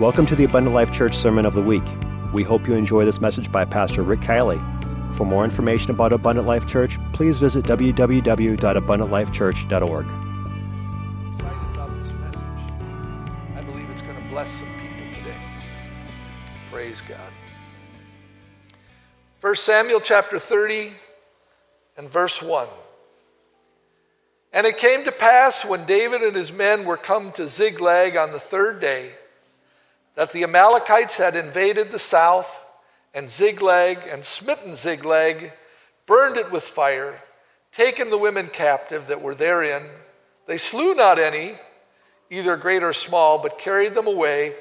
Welcome to the Abundant Life Church Sermon of the Week. We hope you enjoy this message by Pastor Rick Kielley. For more information about Abundant Life Church, please visit www.abundantlifechurch.org. excited about this message. I believe it's going to bless some people today. Praise God. 1 Samuel chapter 30 and verse 1. And it came to pass when David and his men were come to Ziklag on the third day that the Amalekites had invaded the south and Ziklag and smitten Ziklag, burned it with fire, taken the women captive that were therein. They slew not any, either great or small, but carried them away,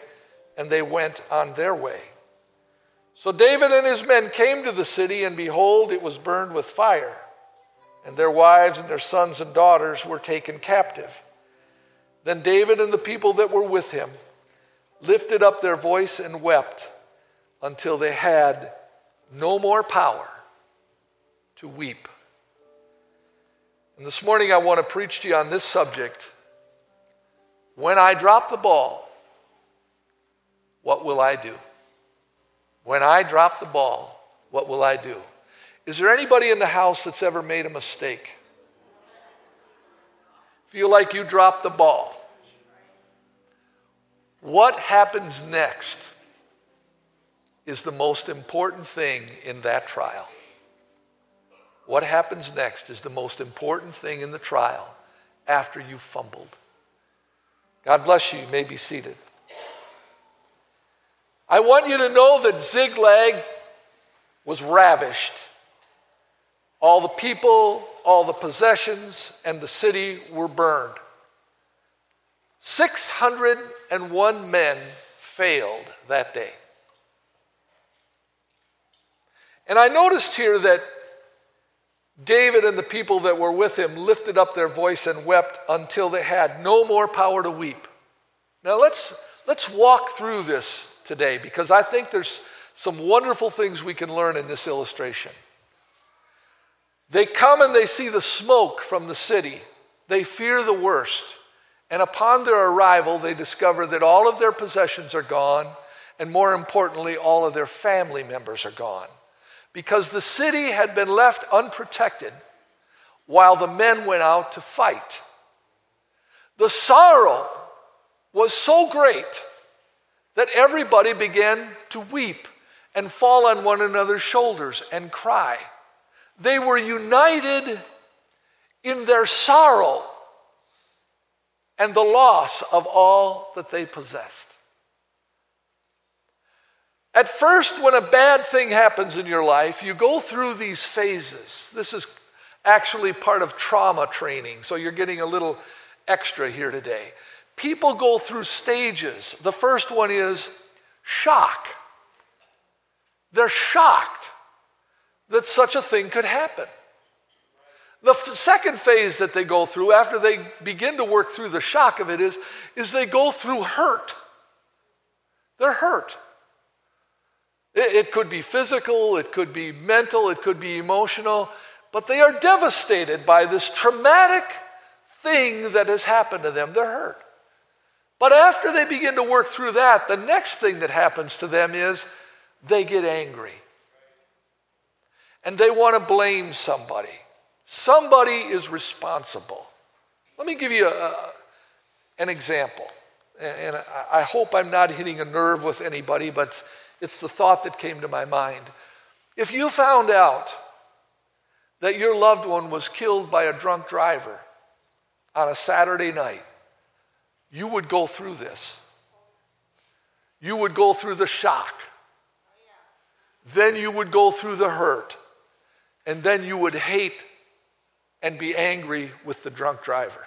and they went on their way. So David and his men came to the city, and behold, it was burned with fire, and their wives and their sons and daughters were taken captive. Then David and the people that were with him lifted up their voice and wept until they had no more power to weep. And this morning I want to preach to you on this subject. When I drop the ball, what will I do? When I drop the ball, what will I do? Is there anybody in the house that's ever made a mistake? Feel like you dropped the ball. What happens next is the most important thing in that trial. What happens next is the most important thing in the trial after you've fumbled. God bless you. You may be seated. I want you to know that Ziklag was ravished. All the people, all the possessions, and the city were burned. 601 men failed that day. And I noticed here that David and the people that were with him lifted up their voice and wept until they had no more power to weep. Now let's, let's walk through this today because I think there's some wonderful things we can learn in this illustration. They come and they see the smoke from the city, they fear the worst. And upon their arrival, they discover that all of their possessions are gone, and more importantly, all of their family members are gone. Because the city had been left unprotected while the men went out to fight. The sorrow was so great that everybody began to weep and fall on one another's shoulders and cry. They were united in their sorrow and the loss of all that they possessed. At first, when a bad thing happens in your life, you go through these phases. This is actually part of trauma training, so you're getting a little extra here today. People go through stages. The first one is shock. They're shocked that such a thing could happen. The f- second phase that they go through after they begin to work through the shock of it is, is they go through hurt. They're hurt. It, it could be physical, it could be mental, it could be emotional, but they are devastated by this traumatic thing that has happened to them. They're hurt. But after they begin to work through that, the next thing that happens to them is they get angry. And they want to blame somebody. Somebody is responsible. Let me give you a, an example. And I hope I'm not hitting a nerve with anybody, but it's the thought that came to my mind. If you found out that your loved one was killed by a drunk driver on a Saturday night, you would go through this. You would go through the shock. Then you would go through the hurt. And then you would hate and be angry with the drunk driver.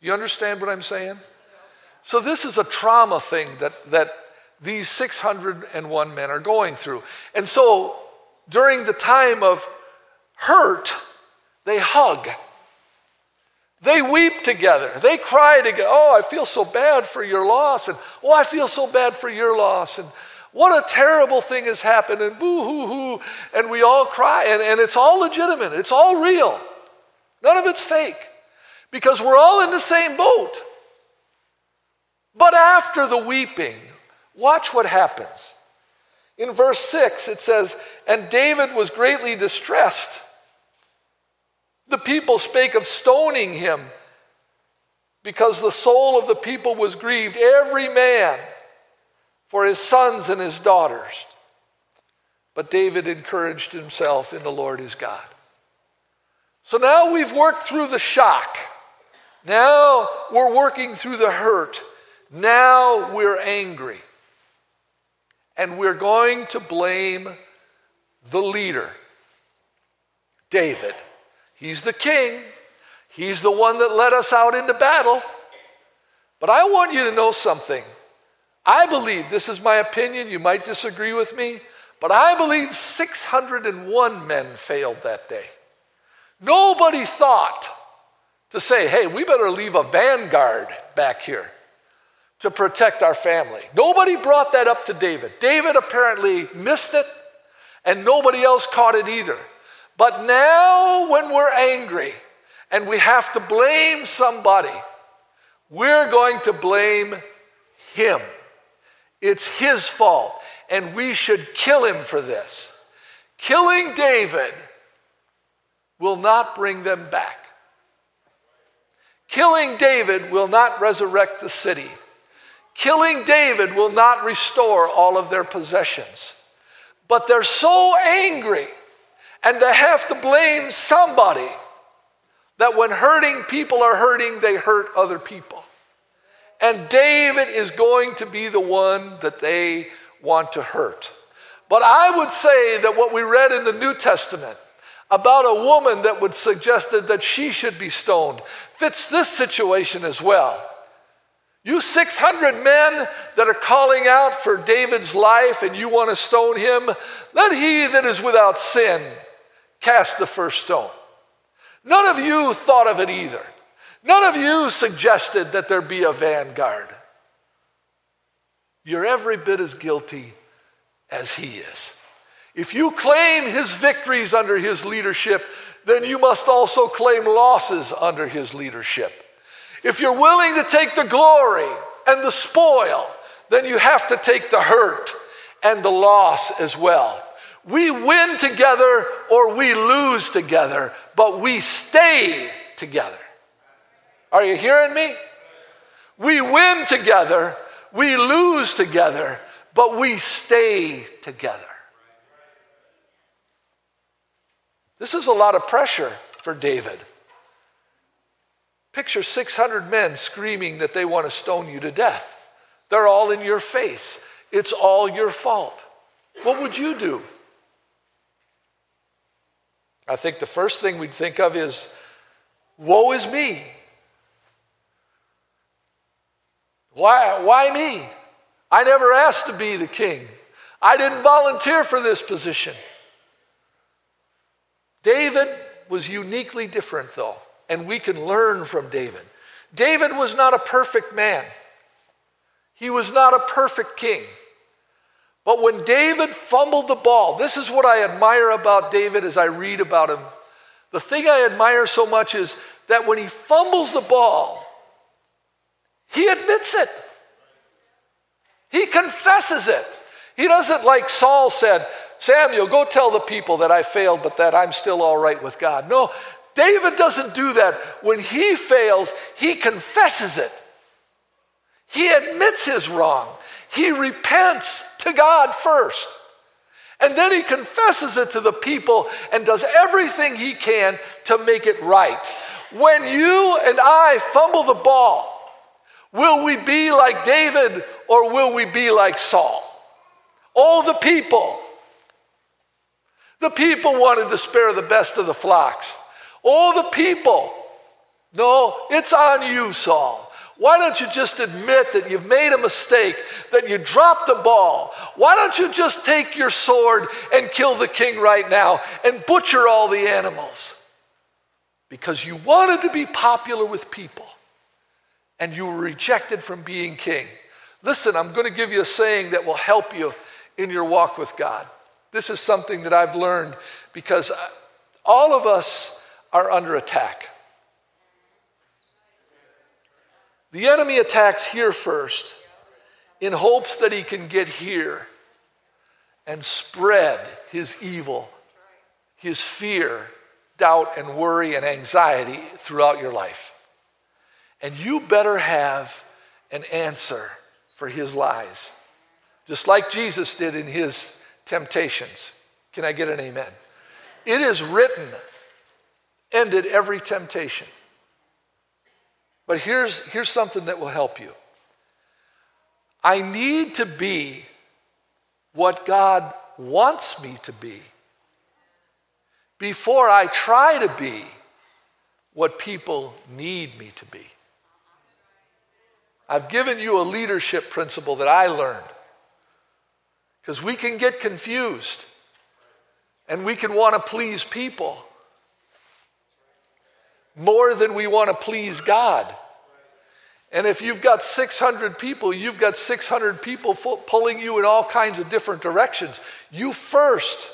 You understand what I'm saying? So, this is a trauma thing that, that these 601 men are going through. And so, during the time of hurt, they hug. They weep together. They cry together. Oh, I feel so bad for your loss. And oh, I feel so bad for your loss. And what a terrible thing has happened, and boo hoo hoo, and we all cry, and, and it's all legitimate, it's all real. None of it's fake, because we're all in the same boat. But after the weeping, watch what happens. In verse 6, it says, And David was greatly distressed. The people spake of stoning him because the soul of the people was grieved, every man for his sons and his daughters. But David encouraged himself in the Lord his God. So now we've worked through the shock. Now we're working through the hurt. Now we're angry. And we're going to blame the leader, David. He's the king, he's the one that led us out into battle. But I want you to know something. I believe, this is my opinion, you might disagree with me, but I believe 601 men failed that day. Nobody thought to say, hey, we better leave a vanguard back here to protect our family. Nobody brought that up to David. David apparently missed it, and nobody else caught it either. But now, when we're angry and we have to blame somebody, we're going to blame him. It's his fault, and we should kill him for this. Killing David will not bring them back. Killing David will not resurrect the city. Killing David will not restore all of their possessions. But they're so angry and they have to blame somebody that when hurting people are hurting, they hurt other people. And David is going to be the one that they want to hurt. But I would say that what we read in the New Testament about a woman that would suggested that she should be stoned fits this situation as well. You 600 men that are calling out for David's life and you want to stone him, let he that is without sin cast the first stone. None of you thought of it either. None of you suggested that there be a vanguard. You're every bit as guilty as he is. If you claim his victories under his leadership, then you must also claim losses under his leadership. If you're willing to take the glory and the spoil, then you have to take the hurt and the loss as well. We win together or we lose together, but we stay together. Are you hearing me? We win together, we lose together, but we stay together. This is a lot of pressure for David. Picture 600 men screaming that they want to stone you to death. They're all in your face. It's all your fault. What would you do? I think the first thing we'd think of is, Woe is me. Why, why me? I never asked to be the king. I didn't volunteer for this position. David was uniquely different, though and we can learn from David. David was not a perfect man, he was not a perfect king. But when David fumbled the ball, this is what I admire about David as I read about him. The thing I admire so much is that when he fumbles the ball, he admits it. He confesses it. He doesn't, like Saul said, Samuel, go tell the people that I failed, but that I'm still all right with God. No, David doesn't do that. When he fails, he confesses it. He admits his wrong. He repents to God first. And then he confesses it to the people and does everything he can to make it right. When you and I fumble the ball, will we be like David or will we be like Saul? All the people. The people wanted to spare the best of the flocks. All the people. No, it's on you, Saul. Why don't you just admit that you've made a mistake, that you dropped the ball? Why don't you just take your sword and kill the king right now and butcher all the animals? Because you wanted to be popular with people and you were rejected from being king. Listen, I'm going to give you a saying that will help you in your walk with God. This is something that I've learned because uh, all of us are under attack. The enemy attacks here first in hopes that he can get here and spread his evil, his fear, doubt, and worry and anxiety throughout your life. And you better have an answer for his lies, just like Jesus did in his temptations. Can I get an amen? It is written, ended every temptation. But here's, here's something that will help you. I need to be what God wants me to be before I try to be what people need me to be. I've given you a leadership principle that I learned because we can get confused and we can want to please people more than we want to please God. And if you've got 600 people, you've got 600 people pulling you in all kinds of different directions. You first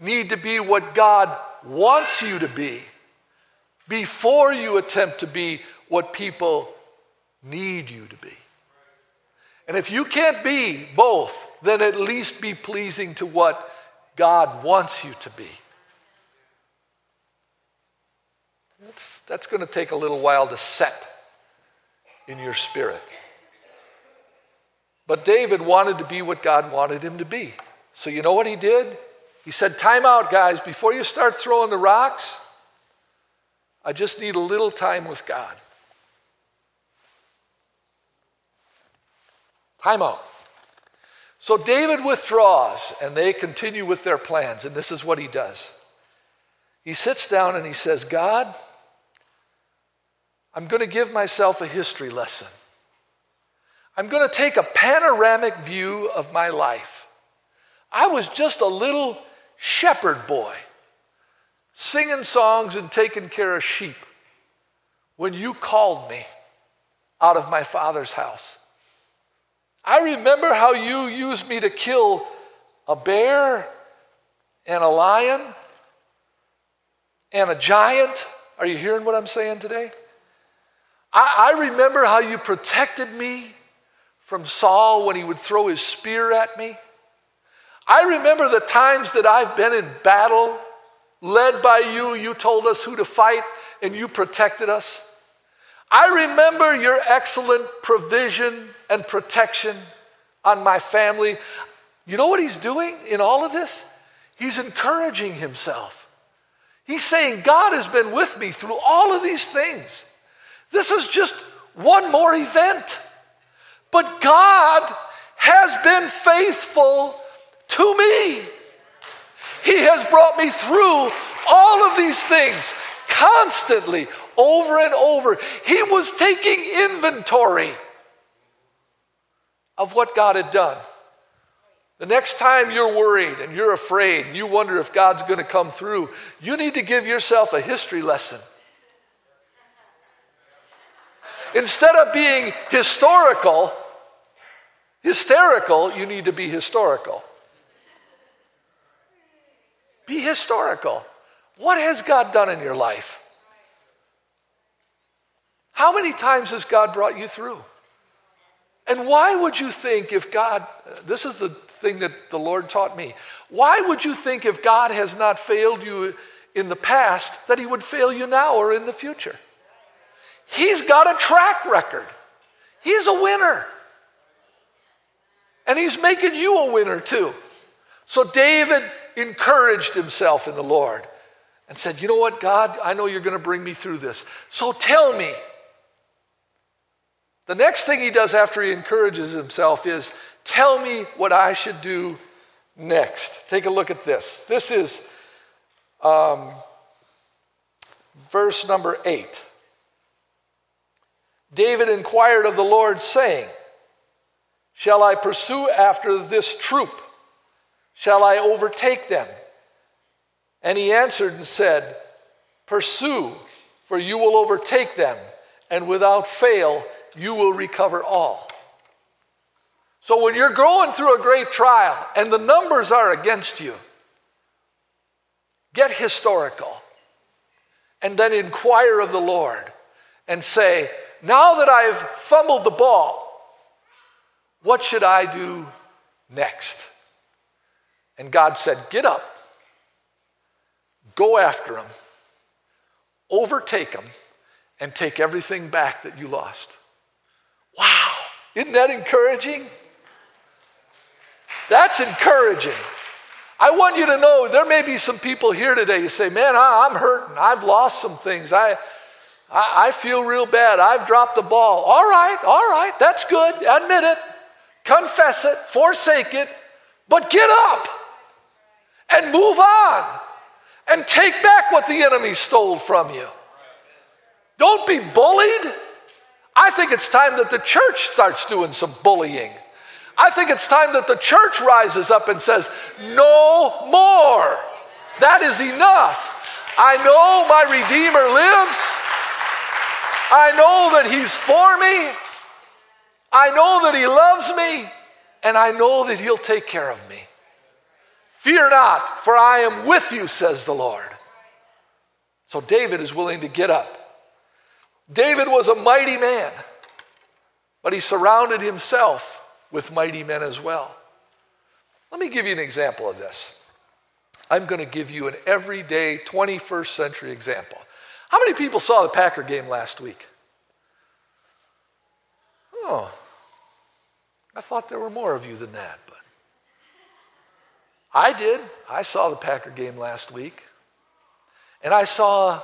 need to be what God wants you to be before you attempt to be what people need you to be. And if you can't be both, then at least be pleasing to what God wants you to be. That's, that's going to take a little while to set in your spirit. But David wanted to be what God wanted him to be. So you know what he did? He said, Time out, guys. Before you start throwing the rocks, I just need a little time with God. Time out. So David withdraws and they continue with their plans, and this is what he does. He sits down and he says, God, I'm going to give myself a history lesson. I'm going to take a panoramic view of my life. I was just a little shepherd boy singing songs and taking care of sheep when you called me out of my father's house. I remember how you used me to kill a bear and a lion and a giant. Are you hearing what I'm saying today? I, I remember how you protected me from Saul when he would throw his spear at me. I remember the times that I've been in battle, led by you. You told us who to fight and you protected us. I remember your excellent provision and protection on my family. You know what he's doing in all of this? He's encouraging himself. He's saying, God has been with me through all of these things. This is just one more event. But God has been faithful to me. He has brought me through all of these things constantly, over and over. He was taking inventory of what God had done. The next time you're worried and you're afraid and you wonder if God's going to come through, you need to give yourself a history lesson. Instead of being historical, hysterical, you need to be historical. Be historical. What has God done in your life? How many times has God brought you through? And why would you think if God, this is the thing that the Lord taught me, why would you think if God has not failed you in the past that He would fail you now or in the future? He's got a track record. He's a winner. And he's making you a winner too. So David encouraged himself in the Lord and said, You know what, God, I know you're going to bring me through this. So tell me. The next thing he does after he encourages himself is, Tell me what I should do next. Take a look at this. This is um, verse number eight. David inquired of the Lord, saying, Shall I pursue after this troop? Shall I overtake them? And he answered and said, Pursue, for you will overtake them, and without fail you will recover all. So when you're going through a great trial and the numbers are against you, get historical and then inquire of the Lord and say, now that I've fumbled the ball, what should I do next? And God said, Get up, go after him, overtake him, and take everything back that you lost. Wow, isn't that encouraging? That's encouraging. I want you to know there may be some people here today You say, Man, I, am hurting. I've lost some things. I, I, I feel real bad. I've dropped the ball. All right, all right, that's good. Admit it, confess it, forsake it, but get up and move on and take back what the enemy stole from you. Don't be bullied. I think it's time that the church starts doing some bullying. I think it's time that the church rises up and says, No more. That is enough. I know my Redeemer lives. I know that He's for me. I know that He loves me. And I know that He'll take care of me. Fear not, for I am with you, says the Lord. So David is willing to get up. David was a mighty man, but he surrounded himself with mighty men as well. Let me give you an example of this. I'm going to give you an everyday 21st century example. How many people saw the Packer game last week? Oh, I thought there were more of you than that, but I did. I saw the Packer game last week. And I saw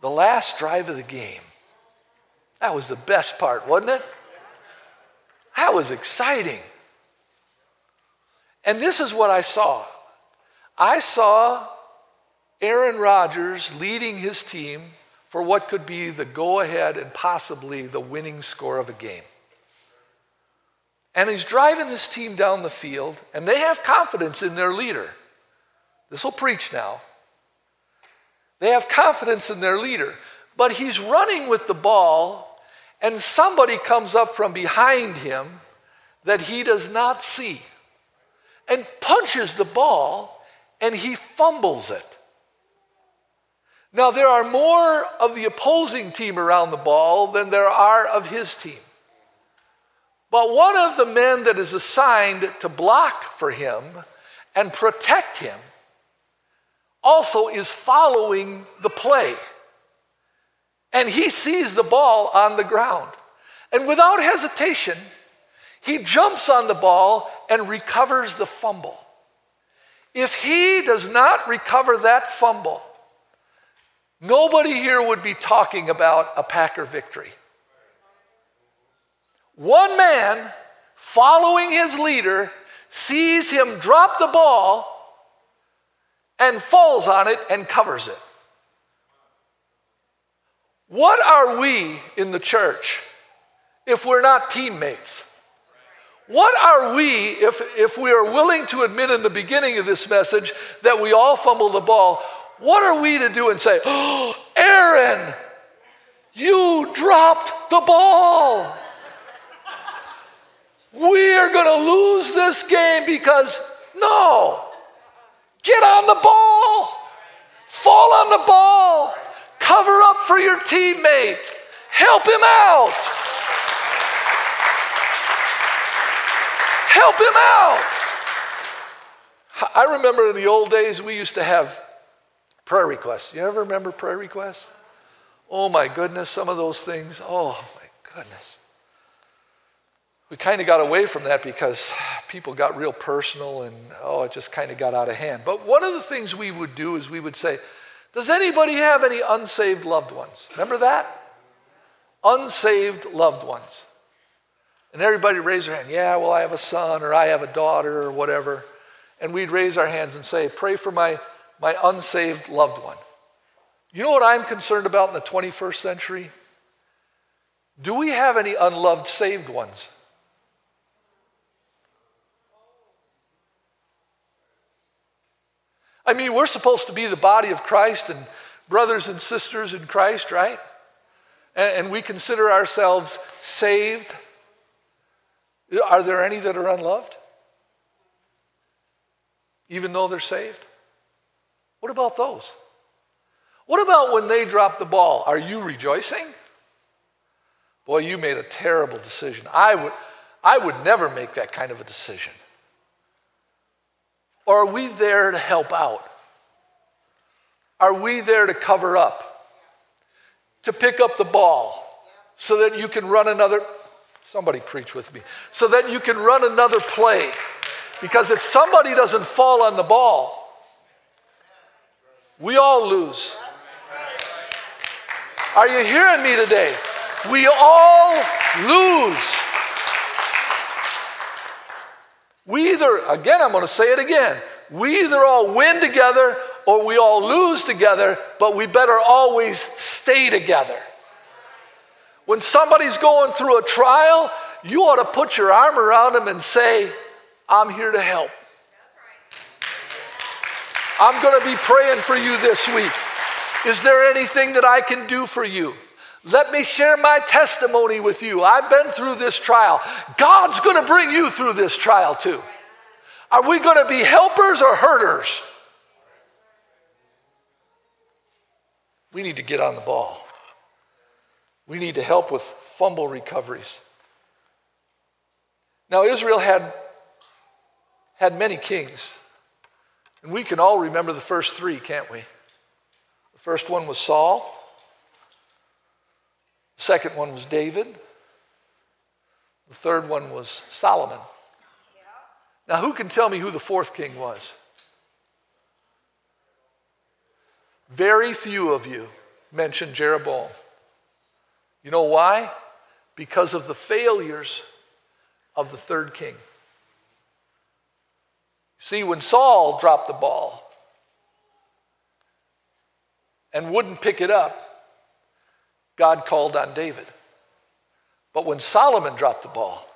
the last drive of the game. That was the best part, wasn't it? That was exciting. And this is what I saw I saw Aaron Rodgers leading his team for what could be the go ahead and possibly the winning score of a game. And he's driving this team down the field, and they have confidence in their leader. This will preach now. They have confidence in their leader, but he's running with the ball and somebody comes up from behind him that he does not see and punches the ball and he fumbles it. Now, there are more of the opposing team around the ball than there are of his team. But one of the men that is assigned to block for him and protect him also is following the play and he sees the ball on the ground. And without hesitation, he jumps on the ball and recovers the fumble. If he does not recover that fumble, nobody here would be talking about a Packer victory. One man following his leader sees him drop the ball and falls on it and covers it. What are we in the church if we're not teammates? What are we if, if we are willing to admit in the beginning of this message that we all fumbled the ball? What are we to do and say, oh, Aaron, you dropped the ball? We are going to lose this game because, no, get on the ball, fall on the ball. Cover up for your teammate. Help him out. Help him out. I remember in the old days we used to have prayer requests. You ever remember prayer requests? Oh my goodness, some of those things. Oh my goodness. We kind of got away from that because people got real personal and oh, it just kind of got out of hand. But one of the things we would do is we would say, does anybody have any unsaved loved ones? Remember that? Unsaved loved ones. And everybody raise their hand. Yeah, well, I have a son or I have a daughter or whatever. And we'd raise our hands and say, Pray for my, my unsaved loved one. You know what I'm concerned about in the 21st century? Do we have any unloved saved ones? I mean, we're supposed to be the body of Christ and brothers and sisters in Christ, right? And, we consider ourselves saved. Are there any that are unloved? Even though they're saved? What about those? What about when they drop the ball? Are you rejoicing? Boy, you made a terrible decision. I would, I would never make that kind of a decision. Or are we there to help out? Are we there to cover up? To pick up the ball so that you can run another, somebody preach with me, so that you can run another play. Because if somebody doesn't fall on the ball, we all lose. Are you hearing me today? We all lose. We either, again, I'm going to say it again, we either all win together or we all lose together, but we better always stay together. When somebody's going through a trial, you ought to put your arm around them and say, I'm here to help. I'm going to be praying for you this week. Is there anything that I can do for you? Let me share my testimony with you. I've been through this trial. God's going to bring you through this trial too. Are we going to be helpers or hurters? We need to get on the ball. We need to help with fumble recoveries. Now, Israel had, had many kings, and we can all remember the first three, can't we? The first one was Saul. Second one was David. The third one was Solomon. Now, who can tell me who the fourth king was? Very few of you mentioned Jeroboam. You know why? Because of the failures of the third king. See, when Saul dropped the ball and wouldn't pick it up, God called on David. But when Solomon dropped the ball,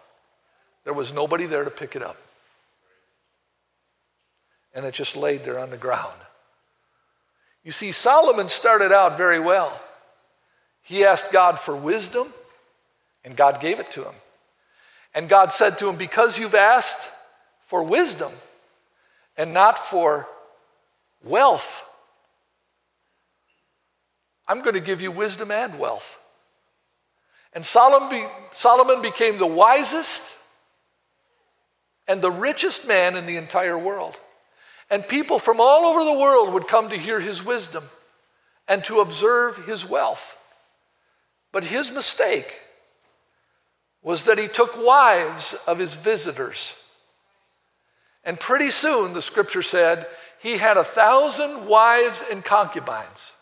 there was nobody there to pick it up. And it just laid there on the ground. You see, Solomon started out very well. He asked God for wisdom, and God gave it to him. And God said to him, Because you've asked for wisdom and not for wealth, I'm going to give you wisdom and wealth. And Solomon became the wisest and the richest man in the entire world. And people from all over the world would come to hear his wisdom and to observe his wealth. But his mistake was that he took wives of his visitors. And pretty soon, the scripture said, he had a thousand wives and concubines.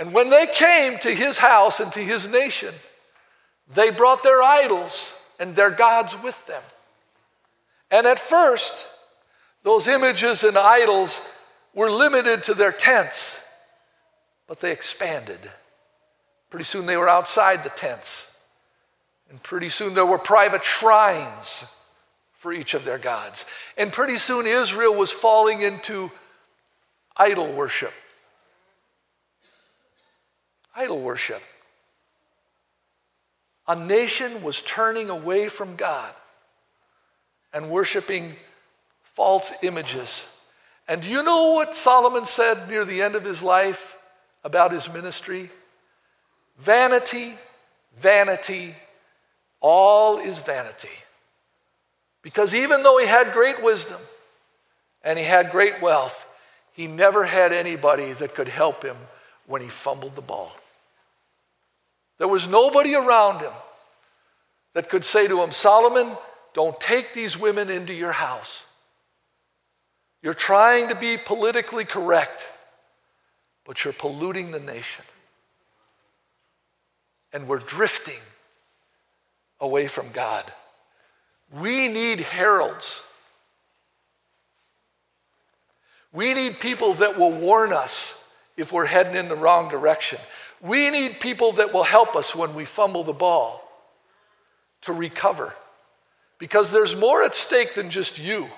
And when they came to his house and to his nation, they brought their idols and their gods with them. And at first, those images and idols were limited to their tents, but they expanded. Pretty soon they were outside the tents. And pretty soon there were private shrines for each of their gods. And pretty soon Israel was falling into idol worship idol worship. A nation was turning away from God and worshiping false images. And do you know what Solomon said near the end of his life about his ministry? Vanity, vanity, all is vanity. Because even though he had great wisdom and he had great wealth, he never had anybody that could help him when he fumbled the ball. There was nobody around him that could say to him, Solomon, don't take these women into your house. You're trying to be politically correct, but you're polluting the nation. And we're drifting away from God. We need heralds. We need people that will warn us if we're heading in the wrong direction. We need people that will help us when we fumble the ball to recover because there's more at stake than just you.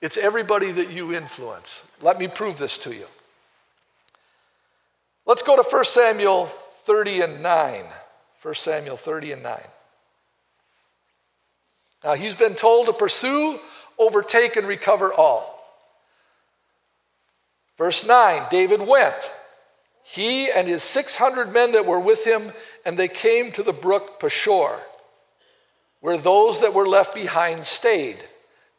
It's everybody that you influence. Let me prove this to you. Let's go to 1 Samuel 30 and 9. 1 Samuel 30 and 9. Now he's been told to pursue, overtake, and recover all. Verse 9 David went. He and his 600 men that were with him, and they came to the brook Peshor, where those that were left behind stayed.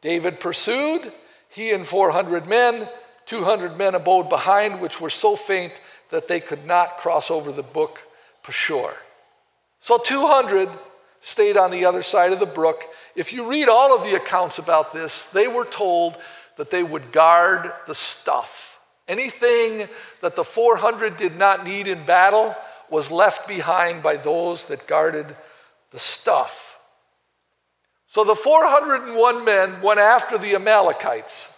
David pursued, he and 400 men, 200 men abode behind, which were so faint that they could not cross over the brook Peshor. So 200 stayed on the other side of the brook. If you read all of the accounts about this, they were told that they would guard the stuff. Anything that the 400 did not need in battle was left behind by those that guarded the stuff. So the 401 men went after the Amalekites.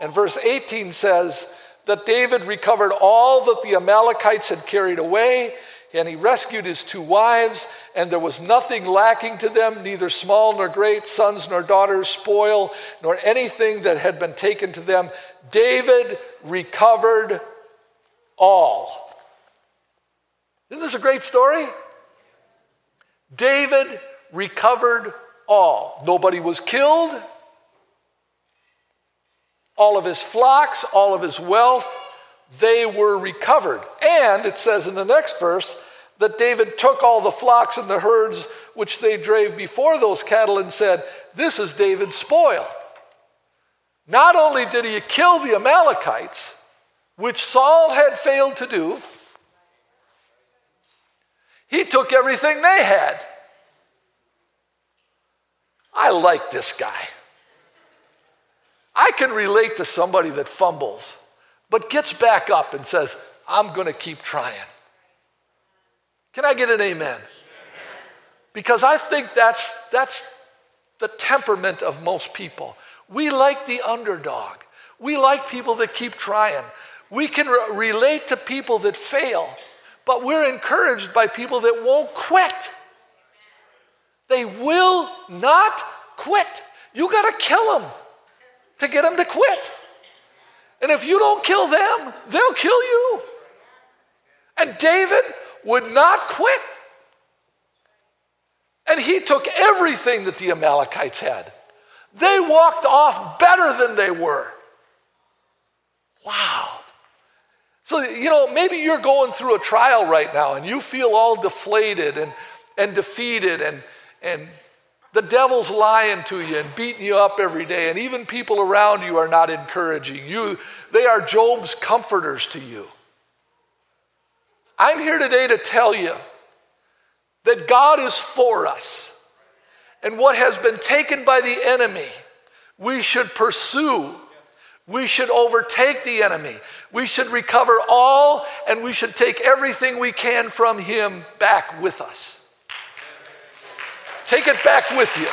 And verse 18 says that David recovered all that the Amalekites had carried away and he rescued his two wives, and there was nothing lacking to them, neither small nor great, sons nor daughters, spoil, nor anything that had been taken to them. David recovered all. Isn't this a great story? David recovered all. Nobody was killed. All of his flocks, all of his wealth, they were recovered. And it says in the next verse that David took all the flocks and the herds which they drave before those cattle and said, This is David's spoil. Not only did he kill the Amalekites, which Saul had failed to do, he took everything they had. I like this guy. I can relate to somebody that fumbles but gets back up and says, I'm going to keep trying. Can I get an amen? Because I think that's, that's the temperament of most people. We like the underdog. We like people that keep trying. We can re- relate to people that fail, but we're encouraged by people that won't quit. They will not quit. You got to kill them to get them to quit. And if you don't kill them, they'll kill you. And David would not quit. And he took everything that the Amalekites had. They walked off better than they were. Wow. So, you know, maybe you're going through a trial right now and you feel all deflated and, and defeated and, and the devil's lying to you and beating you up every day, and even people around you are not encouraging you. They are Job's comforters to you. I'm here today to tell you that God is for us. And what has been taken by the enemy, we should pursue. We should overtake the enemy. We should recover all, and we should take everything we can from him back with us. Take it back with you.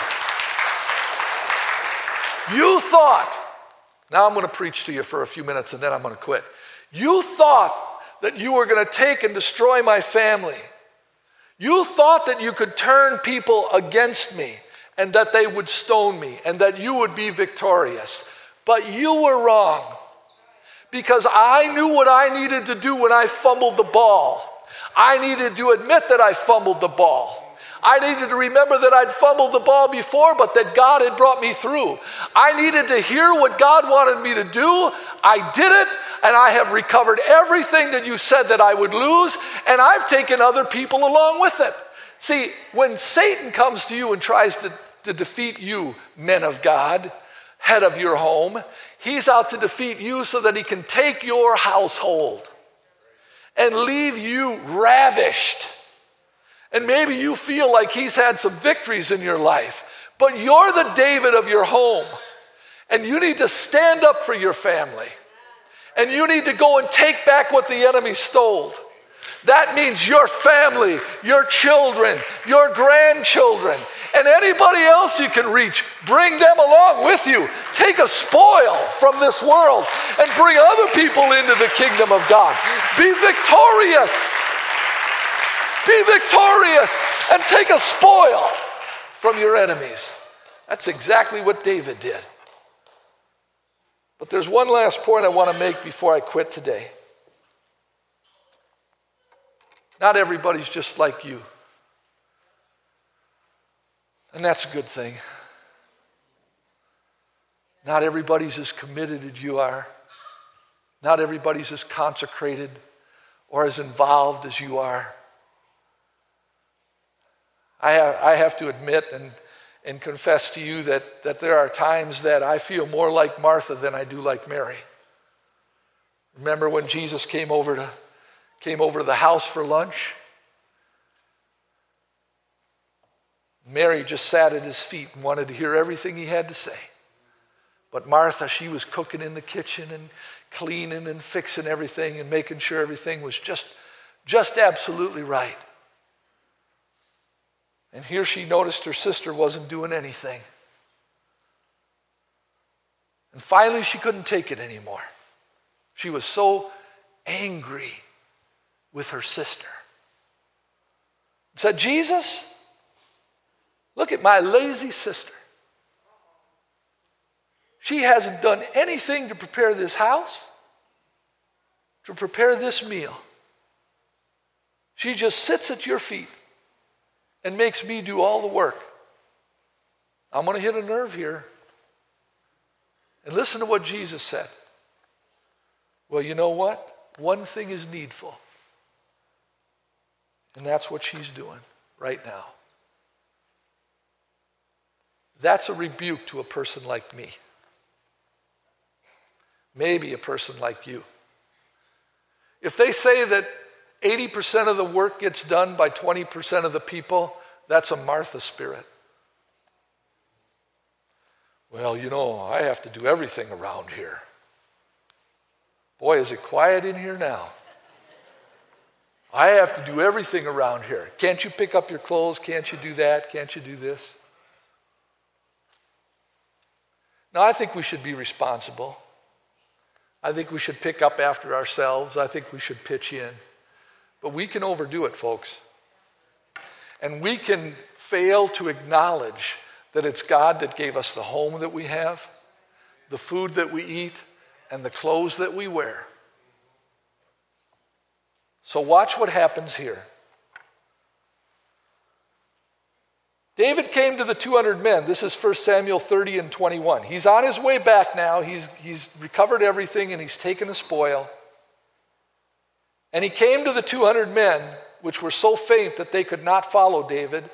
You thought, now I'm going to preach to you for a few minutes and then I'm going to quit. You thought that you were going to take and destroy my family. You thought that you could turn people against me and that they would stone me and that you would be victorious. But you were wrong because I knew what I needed to do when I fumbled the ball. I needed to admit that I fumbled the ball. I needed to remember that I'd fumbled the ball before, but that God had brought me through. I needed to hear what God wanted me to do. I did it, and I have recovered everything that you said that I would lose, and I've taken other people along with it. See, when Satan comes to you and tries to, to defeat you, men of God, head of your home, he's out to defeat you so that he can take your household and leave you ravished and maybe you feel like he's had some victories in your life, but you're the David of your home. And you need to stand up for your family. And you need to go and take back what the enemy stole. That means your family, your children, your grandchildren, and anybody else you can reach. Bring them along with you. Take a spoil from this world and bring other people into the kingdom of God. Be victorious. Be victorious and take a spoil from your enemies. That's exactly what David did. But there's one last point I want to make before I quit today. Not everybody's just like you. And that's a good thing. Not everybody's as committed as you are. Not everybody's as consecrated or as involved as you are. I have, I have to admit and, and confess to you that, that there are times that I feel more like Martha than I do like Mary. Remember when Jesus came over to, came over to the house for lunch? Mary just sat at his feet and wanted to hear everything he had to say. But Martha, she was cooking in the kitchen and cleaning and fixing everything and making sure everything was just, just absolutely right. And here she noticed her sister wasn't doing anything. And finally, she couldn't take it anymore. She was so angry with her sister. Said, Jesus, look at my lazy sister. She hasn't done anything to prepare this house, to prepare this meal. She just sits at your feet and makes me do all the work. I'm going to hit a nerve here. And listen to what Jesus said. Well, you know what? One thing is needful. And that's what she's doing right now. That's a rebuke to a person like me. Maybe a person like you. If they say that 80% of the work gets done by 20% of the people, that's a Martha spirit. Well, you know, I have to do everything around here. Boy, is it quiet in here now. I have to do everything around here. Can't you pick up your clothes? Can't you do that? Can't you do this? Now, I think we should be responsible. I think we should pick up after ourselves. I think we should pitch in. But we can overdo it, folks. And we can fail to acknowledge that it's God that gave us the home that we have, the food that we eat, and the clothes that we wear. So, watch what happens here. David came to the 200 men. This is 1 Samuel 30 and 21. He's on his way back now. He's, he's recovered everything and he's taken the spoil. And he came to the 200 men, which were so faint that they could not follow David,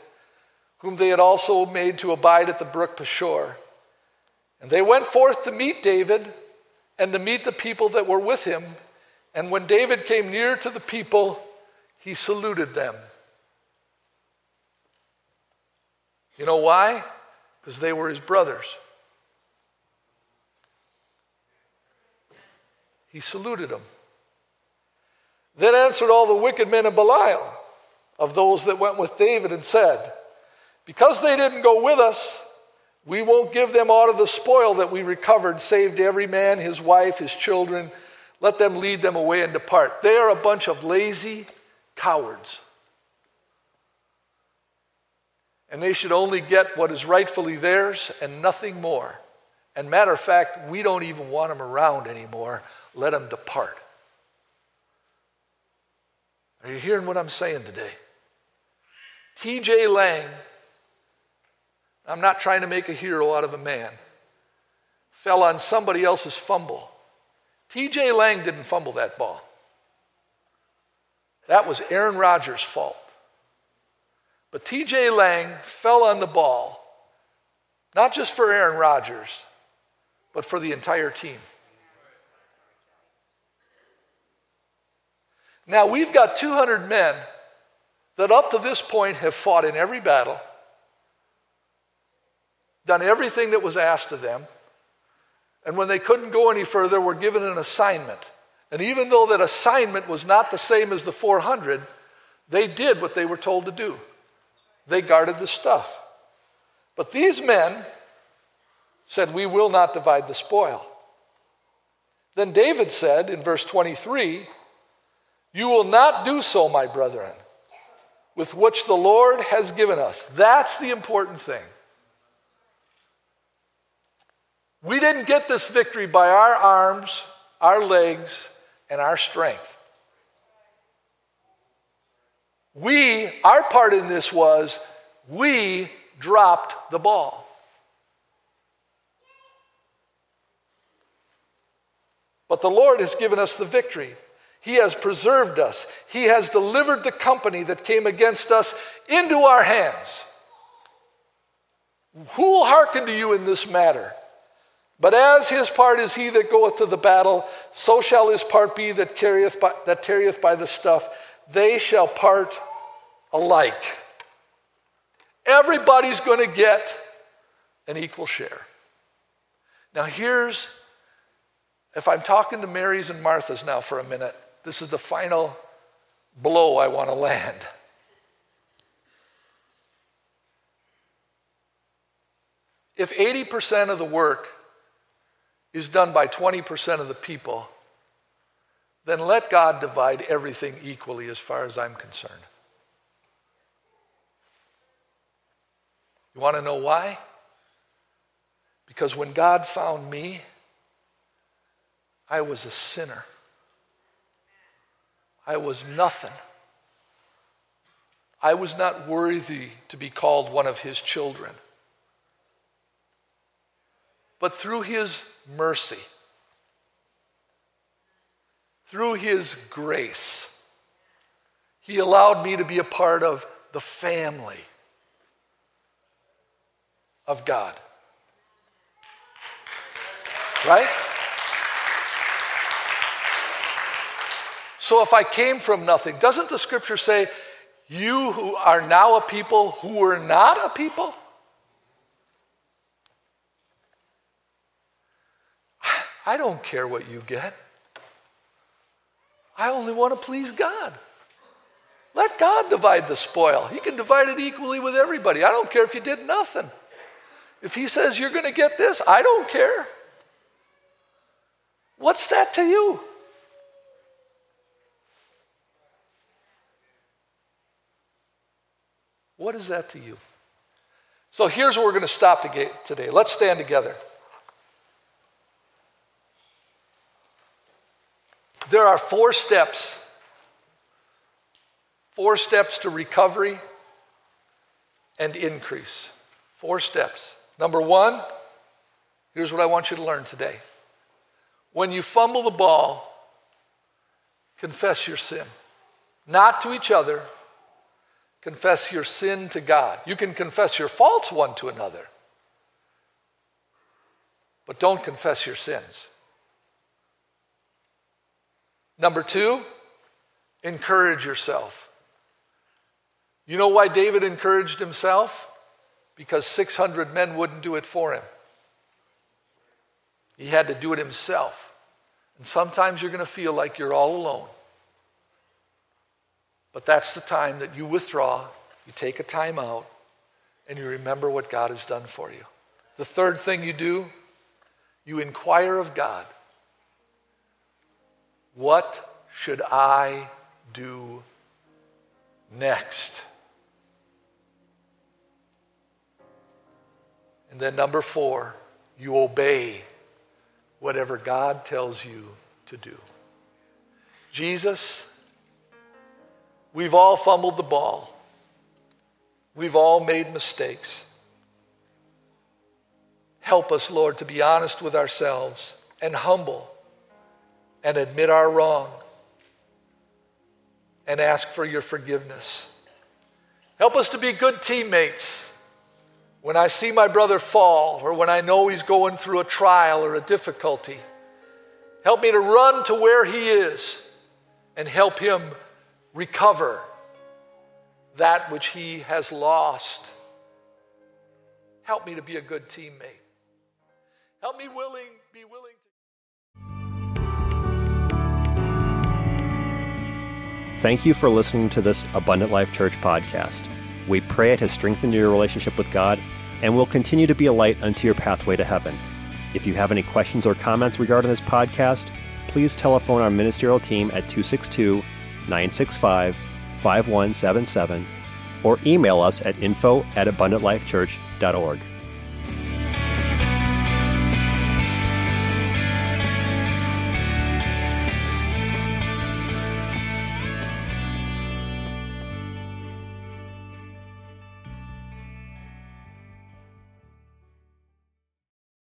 whom they had also made to abide at the brook Besor. And they went forth to meet David and to meet the people that were with him. And when David came near to the people, he saluted them. You know why? Because they were his brothers. He saluted them. Then answered all the wicked men of Belial, of those that went with David, and said, Because they didn't go with us, we won't give them aught of the spoil that we recovered, save to every man his wife, his children. Let them lead them away and depart. They are a bunch of lazy cowards. And they should only get what is rightfully theirs and nothing more. And matter of fact, we don't even want them around anymore. Let them depart. Are you hearing what I'm saying today? T.J. Lang, I'm not trying to make a hero out of a man, fell on somebody else's fumble. T.J. Lang didn't fumble that ball. That was Aaron Rodgers' fault. But T.J. Lang fell on the ball, not just for Aaron Rodgers, but for the entire team. Now, we've got 200 men that up to this point have fought in every battle, done everything that was asked of them, and when they couldn't go any further, were given an assignment. And even though that assignment was not the same as the 400, they did what they were told to do. They guarded the stuff. But these men said, We will not divide the spoil. Then David said in verse 23, you will not do so, my brethren, with which the Lord has given us. That's the important thing. We didn't get this victory by our arms, our legs, and our strength. We, our part in this was, we dropped the ball. But the Lord has given us the victory. He has preserved us. He has delivered the company that came against us into our hands. Who will hearken to you in this matter? But as his part is he that goeth to the battle, so shall his part be that carrieth by, that tarrieth by the stuff. They shall part alike. Everybody's going to get an equal share. Now, here's, if I'm talking to Marys and Marthas now for a minute, this is the final blow I want to land. If 80% of the work is done by 20% of the people, then let God divide everything equally as far as I'm concerned. You want to know why? Because when God found me, I was a sinner. I was nothing. I was not worthy to be called one of his children. But through his mercy, through his grace, he allowed me to be a part of the family of God. Right? So if I came from nothing, doesn't the scripture say, you who are now a people who were not a people? I don't care what you get. I only want to please God. Let God divide the spoil. He can divide it equally with everybody. I don't care if you did nothing. If He says you're going to get this, I don't care. What's that to you? What is that to you? So here's where we're going to stop today. Let's stand together. There are four steps. Four steps to recovery and increase. Four steps. Number one, here's what I want you to learn today. When you fumble the ball, confess your sin. Not to each other, confess your sin to God. You can confess your faults one to another, but don't confess your sins. Number two, encourage yourself. You know why David encouraged himself? Because 600 men wouldn't do it for him. He had to do it himself. And sometimes you're going to feel like you're all alone. But that's the time that you withdraw, you take a time out, and you remember what God has done for you. The third thing you do, you inquire of God what should I do next? And then, number four, you obey whatever God tells you to do. Jesus, we've all fumbled the ball, we've all made mistakes. Help us, Lord, to be honest with ourselves and humble and admit our wrong and ask for your forgiveness. Help us to be good teammates when I see my brother fall or when I know he's going through a trial or a difficulty. Help me to run to where he is and help him recover that which he has lost. Help me to be a good teammate. Help me willing, be willing to Thank you for listening to this Abundant Life Church podcast. We pray it has strengthened your relationship with God and will continue to be a light unto your pathway to heaven. If you have any questions or comments regarding this podcast, please telephone our ministerial team at 262 965 5177 or email us at info at abundantlifechurch.org.